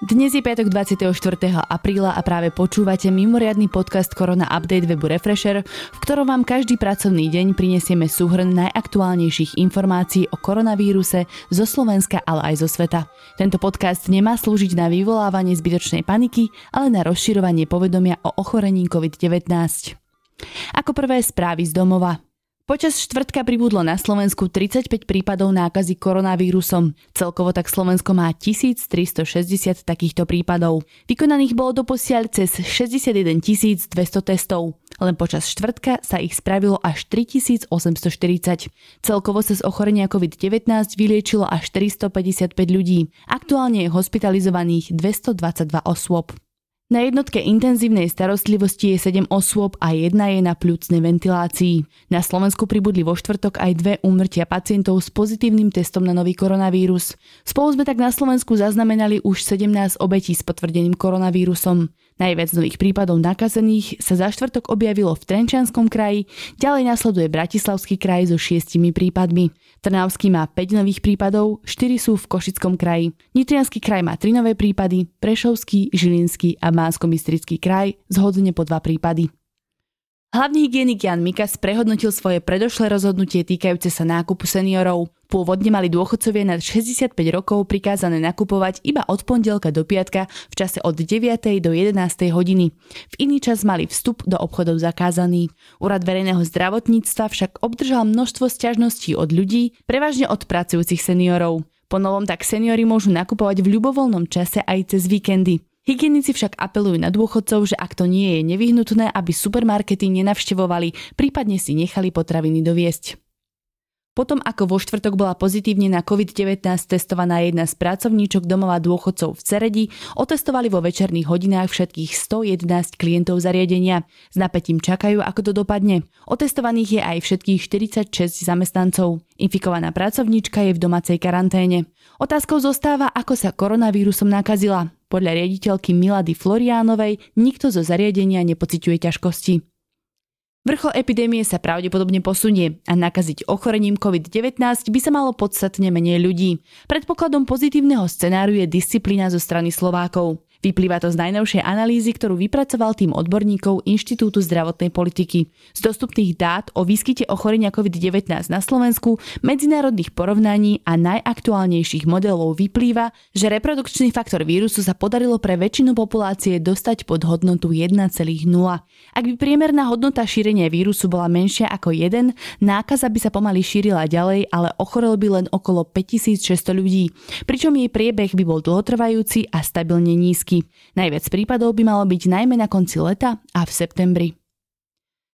Dnes je piatok 24. apríla a práve počúvate mimoriadny podcast Korona Update webu Refresher, v ktorom vám každý pracovný deň prinesieme súhrn najaktuálnejších informácií o koronavíruse zo Slovenska, ale aj zo sveta. Tento podcast nemá slúžiť na vyvolávanie zbytočnej paniky, ale na rozširovanie povedomia o ochorení COVID-19. Ako prvé správy z domova. Počas štvrtka pribudlo na Slovensku 35 prípadov nákazy koronavírusom. Celkovo tak Slovensko má 1360 takýchto prípadov. Vykonaných bolo doposiaľ cez 61 200 testov. Len počas štvrtka sa ich spravilo až 3840. Celkovo sa z ochorenia COVID-19 vyliečilo až 455 ľudí. Aktuálne je hospitalizovaných 222 osôb. Na jednotke intenzívnej starostlivosti je 7 osôb a jedna je na pľúcnej ventilácii. Na Slovensku pribudli vo štvrtok aj dve úmrtia pacientov s pozitívnym testom na nový koronavírus. Spolu sme tak na Slovensku zaznamenali už 17 obetí s potvrdeným koronavírusom. Najviac nových prípadov nakazených sa za štvrtok objavilo v Trenčianskom kraji, ďalej nasleduje Bratislavský kraj so šiestimi prípadmi. Trnavský má 5 nových prípadov, 4 sú v Košickom kraji. Nitrianský kraj má 3 nové prípady, Prešovský, Žilinský a mánsko kraj zhodne po 2 prípady. Hlavný hygienik Jan Mikas prehodnotil svoje predošlé rozhodnutie týkajúce sa nákupu seniorov. Pôvodne mali dôchodcovia nad 65 rokov prikázané nakupovať iba od pondelka do piatka v čase od 9. do 11. hodiny. V iný čas mali vstup do obchodov zakázaný. Úrad verejného zdravotníctva však obdržal množstvo sťažností od ľudí, prevažne od pracujúcich seniorov. Po novom tak seniori môžu nakupovať v ľubovoľnom čase aj cez víkendy. Hygienici však apelujú na dôchodcov, že ak to nie je nevyhnutné, aby supermarkety nenavštevovali, prípadne si nechali potraviny doviesť. Potom ako vo štvrtok bola pozitívne na COVID-19 testovaná jedna z pracovníčok domova dôchodcov v Ceredi, otestovali vo večerných hodinách všetkých 111 klientov zariadenia. S napätím čakajú, ako to dopadne. Otestovaných je aj všetkých 46 zamestnancov. Infikovaná pracovníčka je v domácej karanténe. Otázkou zostáva, ako sa koronavírusom nakazila. Podľa riaditeľky Milady Floriánovej nikto zo zariadenia nepociťuje ťažkosti. Vrchol epidémie sa pravdepodobne posunie a nakaziť ochorením COVID-19 by sa malo podstatne menej ľudí. Predpokladom pozitívneho scenáru je disciplína zo strany Slovákov. Vyplýva to z najnovšej analýzy, ktorú vypracoval tým odborníkov Inštitútu zdravotnej politiky. Z dostupných dát o výskyte ochorenia COVID-19 na Slovensku, medzinárodných porovnaní a najaktuálnejších modelov vyplýva, že reprodukčný faktor vírusu sa podarilo pre väčšinu populácie dostať pod hodnotu 1,0. Ak by priemerná hodnota šírenia vírusu bola menšia ako 1, nákaza by sa pomaly šírila ďalej, ale ochorelo by len okolo 5600 ľudí, pričom jej priebeh by bol dlhotrvajúci a stabilne nízky nízky. Najviac prípadov by malo byť najmä na konci leta a v septembri.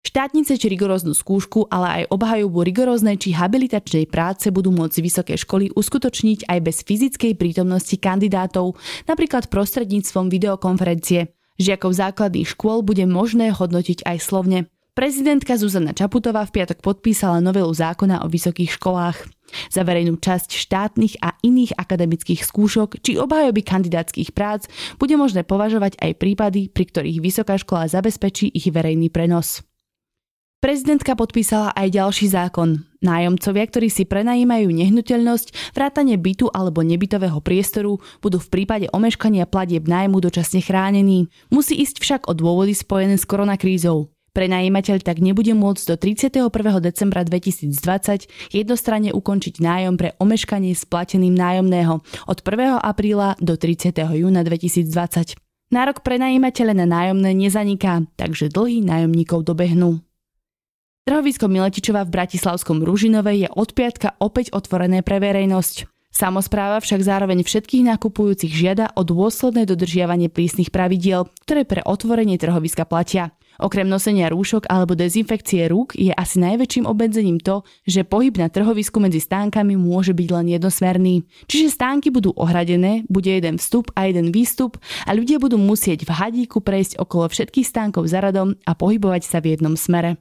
Štátnice či rigoróznu skúšku, ale aj obhajobu rigoróznej či habilitačnej práce budú môcť vysoké školy uskutočniť aj bez fyzickej prítomnosti kandidátov, napríklad prostredníctvom videokonferencie. Žiakov základných škôl bude možné hodnotiť aj slovne. Prezidentka Zuzana Čaputová v piatok podpísala novelu zákona o vysokých školách. Za verejnú časť štátnych a iných akademických skúšok či obhajoby kandidátskych prác bude možné považovať aj prípady, pri ktorých vysoká škola zabezpečí ich verejný prenos. Prezidentka podpísala aj ďalší zákon. Nájomcovia, ktorí si prenajímajú nehnuteľnosť, vrátane bytu alebo nebytového priestoru, budú v prípade omeškania platieb nájmu dočasne chránení. Musí ísť však o dôvody spojené s koronakrízou. Prenajímateľ tak nebude môcť do 31. decembra 2020 jednostranne ukončiť nájom pre omeškanie s plateným nájomného od 1. apríla do 30. júna 2020. Nárok prenajímateľa na nájomné nezaniká, takže dlhy nájomníkov dobehnú. Trhovisko Miletičova v Bratislavskom Ružinove je od piatka opäť otvorené pre verejnosť. Samozpráva však zároveň všetkých nakupujúcich žiada o dôsledné dodržiavanie prísnych pravidiel, ktoré pre otvorenie trhoviska platia. Okrem nosenia rúšok alebo dezinfekcie rúk je asi najväčším obmedzením to, že pohyb na trhovisku medzi stánkami môže byť len jednosmerný. Čiže stánky budú ohradené, bude jeden vstup a jeden výstup a ľudia budú musieť v hadíku prejsť okolo všetkých stánkov za radom a pohybovať sa v jednom smere.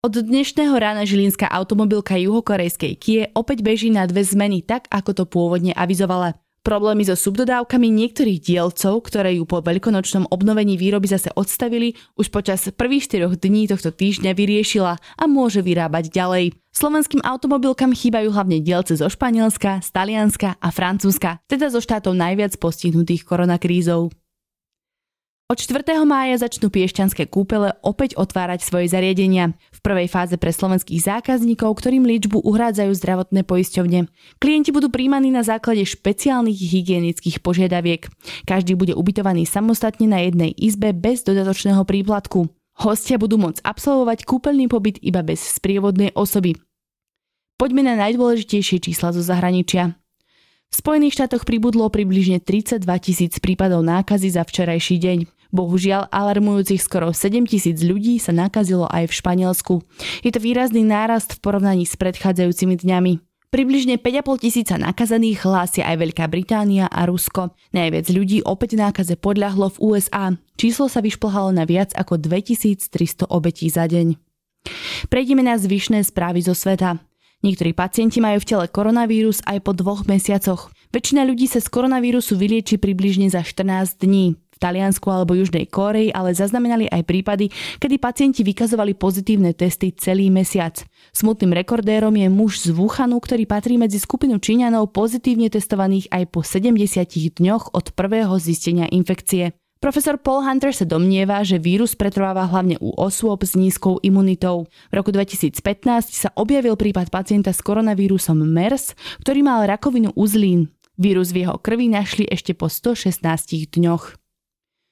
Od dnešného rána žilinská automobilka juhokorejskej Kie opäť beží na dve zmeny tak, ako to pôvodne avizovala. Problémy so subdodávkami niektorých dielcov, ktoré ju po veľkonočnom obnovení výroby zase odstavili, už počas prvých 4 dní tohto týždňa vyriešila a môže vyrábať ďalej. Slovenským automobilkám chýbajú hlavne dielce zo Španielska, z Talianska a Francúzska, teda zo štátov najviac postihnutých koronakrízou. Od 4. mája začnú piešťanské kúpele opäť otvárať svoje zariadenia. V prvej fáze pre slovenských zákazníkov, ktorým liečbu uhrádzajú zdravotné poisťovne. Klienti budú príjmaní na základe špeciálnych hygienických požiadaviek. Každý bude ubytovaný samostatne na jednej izbe bez dodatočného príplatku. Hostia budú môcť absolvovať kúpeľný pobyt iba bez sprievodnej osoby. Poďme na najdôležitejšie čísla zo zahraničia. V Spojených štátoch pribudlo približne 32 tisíc prípadov nákazy za včerajší deň. Bohužiaľ, alarmujúcich skoro 7 tisíc ľudí sa nakazilo aj v Španielsku. Je to výrazný nárast v porovnaní s predchádzajúcimi dňami. Približne 5,5 tisíca nakazených hlásia aj Veľká Británia a Rusko. Najviac ľudí opäť nákaze podľahlo v USA. Číslo sa vyšplhalo na viac ako 2300 obetí za deň. Prejdeme na zvyšné správy zo sveta. Niektorí pacienti majú v tele koronavírus aj po dvoch mesiacoch. Väčšina ľudí sa z koronavírusu vylieči približne za 14 dní. Taliansku alebo Južnej Kórei, ale zaznamenali aj prípady, kedy pacienti vykazovali pozitívne testy celý mesiac. Smutným rekordérom je muž z Wuhanu, ktorý patrí medzi skupinu Číňanov pozitívne testovaných aj po 70 dňoch od prvého zistenia infekcie. Profesor Paul Hunter sa domnieva, že vírus pretrváva hlavne u osôb s nízkou imunitou. V roku 2015 sa objavil prípad pacienta s koronavírusom MERS, ktorý mal rakovinu uzlín. Vírus v jeho krvi našli ešte po 116 dňoch.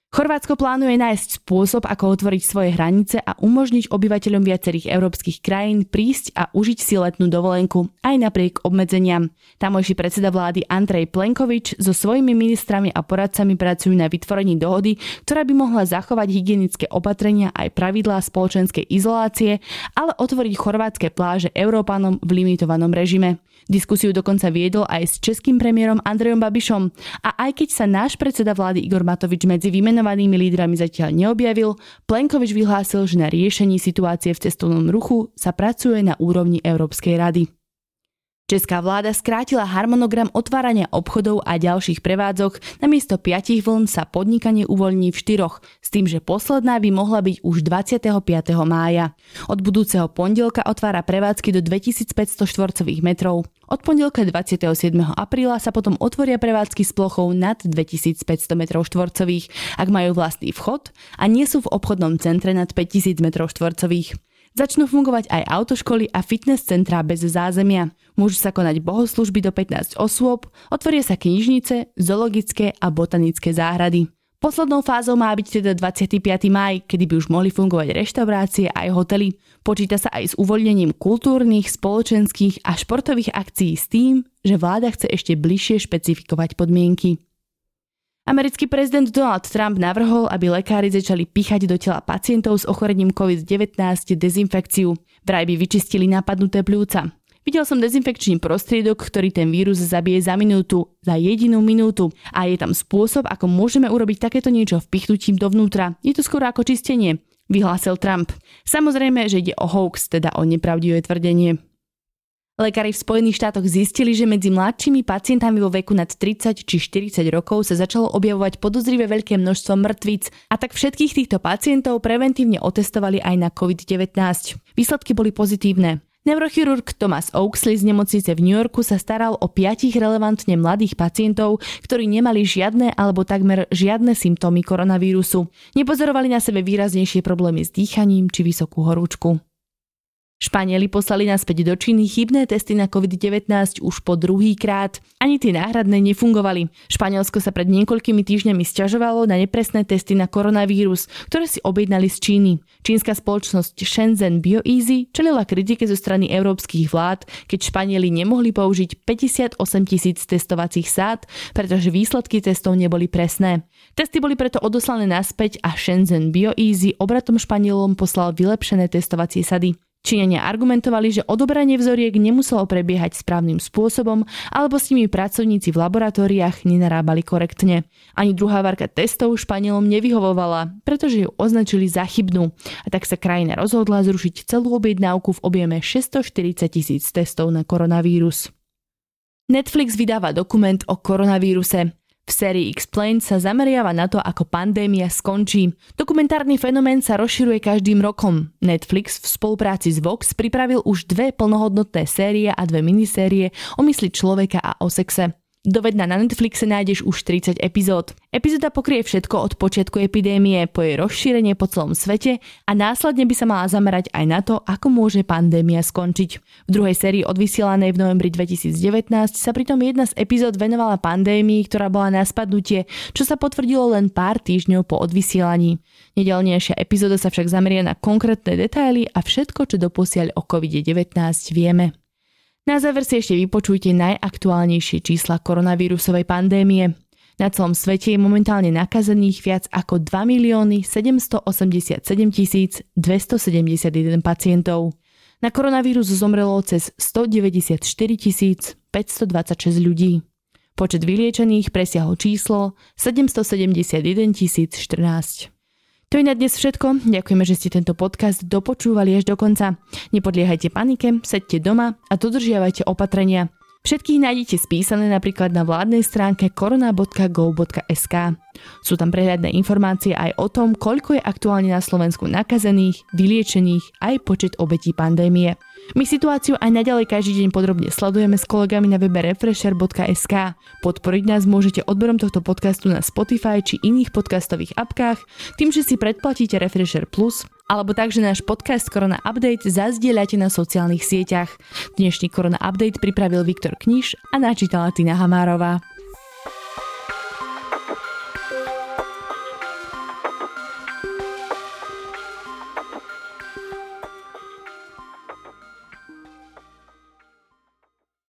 Chorvátsko plánuje nájsť spôsob, ako otvoriť svoje hranice a umožniť obyvateľom viacerých európskych krajín prísť a užiť si letnú dovolenku, aj napriek obmedzeniam. Tamojší predseda vlády Andrej Plenkovič so svojimi ministrami a poradcami pracujú na vytvorení dohody, ktorá by mohla zachovať hygienické opatrenia aj pravidlá spoločenskej izolácie, ale otvoriť chorvátske pláže Európanom v limitovanom režime. Diskusiu dokonca viedol aj s českým premiérom Andrejom Babišom a aj keď sa náš predseda vlády Igor Matovič medzi vymenovanými lídrami zatiaľ neobjavil, Plenkovič vyhlásil, že na riešení situácie v cestovnom ruchu sa pracuje na úrovni Európskej rady. Česká vláda skrátila harmonogram otvárania obchodov a ďalších prevádzok, namiesto 5 vln sa podnikanie uvoľní v štyroch, s tým, že posledná by mohla byť už 25. mája. Od budúceho pondelka otvára prevádzky do 2500 štvorcových metrov. Od pondelka 27. apríla sa potom otvoria prevádzky s plochou nad 2500 m štvorcových, ak majú vlastný vchod a nie sú v obchodnom centre nad 5000 m štvorcových. Začnú fungovať aj autoškoly a fitness centrá bez zázemia. Môžu sa konať bohoslužby do 15 osôb, otvoria sa knižnice, zoologické a botanické záhrady. Poslednou fázou má byť teda 25. maj, kedy by už mohli fungovať reštaurácie aj hotely. Počíta sa aj s uvoľnením kultúrnych, spoločenských a športových akcií s tým, že vláda chce ešte bližšie špecifikovať podmienky. Americký prezident Donald Trump navrhol, aby lekári začali píchať do tela pacientov s ochorením COVID-19 dezinfekciu. Vraj by vyčistili napadnuté pľúca. Videl som dezinfekčný prostriedok, ktorý ten vírus zabije za minútu, za jedinú minútu. A je tam spôsob, ako môžeme urobiť takéto niečo vpichnutím dovnútra. Je to skoro ako čistenie, vyhlásil Trump. Samozrejme, že ide o hoax, teda o nepravdivé tvrdenie. Lekári v Spojených štátoch zistili, že medzi mladšími pacientami vo veku nad 30 či 40 rokov sa začalo objavovať podozrivé veľké množstvo mŕtvic a tak všetkých týchto pacientov preventívne otestovali aj na COVID-19. Výsledky boli pozitívne. Neurochirurg Thomas Oaksley z nemocnice v New Yorku sa staral o piatich relevantne mladých pacientov, ktorí nemali žiadne alebo takmer žiadne symptómy koronavírusu. Nepozorovali na sebe výraznejšie problémy s dýchaním či vysokú horúčku. Španieli poslali naspäť do Číny chybné testy na COVID-19 už po druhý krát. Ani tie náhradné nefungovali. Španielsko sa pred niekoľkými týždňami stiažovalo na nepresné testy na koronavírus, ktoré si objednali z Číny. Čínska spoločnosť Shenzhen BioEasy čelila kritike zo strany európskych vlád, keď Španieli nemohli použiť 58 tisíc testovacích sád, pretože výsledky testov neboli presné. Testy boli preto odoslané naspäť a Shenzhen BioEasy obratom Španielom poslal vylepšené testovacie sady. Číňania argumentovali, že odobranie vzoriek nemuselo prebiehať správnym spôsobom alebo s nimi pracovníci v laboratóriách nenarábali korektne. Ani druhá varka testov Španielom nevyhovovala, pretože ju označili za chybnú a tak sa krajina rozhodla zrušiť celú objednávku v objeme 640 tisíc testov na koronavírus. Netflix vydáva dokument o koronavíruse. V sérii Explained sa zameriava na to, ako pandémia skončí. Dokumentárny fenomén sa rozširuje každým rokom. Netflix v spolupráci s Vox pripravil už dve plnohodnotné série a dve minisérie o mysli človeka a o sexe. Dovedna na Netflixe nájdeš už 30 epizód. Epizóda pokrie všetko od počiatku epidémie po jej rozšírenie po celom svete a následne by sa mala zamerať aj na to, ako môže pandémia skončiť. V druhej sérii odvysielanej v novembri 2019 sa pritom jedna z epizód venovala pandémii, ktorá bola na spadnutie, čo sa potvrdilo len pár týždňov po odvysielaní. Nedelnejšia epizóda sa však zameria na konkrétne detaily a všetko, čo doposiaľ o COVID-19 vieme. Na záver si ešte vypočujte najaktuálnejšie čísla koronavírusovej pandémie. Na celom svete je momentálne nakazených viac ako 2 milióny 787 271 pacientov. Na koronavírus zomrelo cez 194 526 ľudí. Počet vyliečených presiahol číslo 771 014. To je na dnes všetko. Ďakujeme, že ste tento podcast dopočúvali až do konca. Nepodliehajte panike, sedte doma a dodržiavajte opatrenia. Všetkých nájdete spísané napríklad na vládnej stránke korona.go.sk. Sú tam prehľadné informácie aj o tom, koľko je aktuálne na Slovensku nakazených, vyliečených aj počet obetí pandémie. My situáciu aj naďalej každý deň podrobne sledujeme s kolegami na webe refresher.sk. Podporiť nás môžete odberom tohto podcastu na Spotify či iných podcastových apkách, tým, že si predplatíte Refresher Plus, alebo tak, náš podcast Korona Update zazdieľate na sociálnych sieťach. Dnešný Korona Update pripravil Viktor Kniž a načítala Tina Hamárová.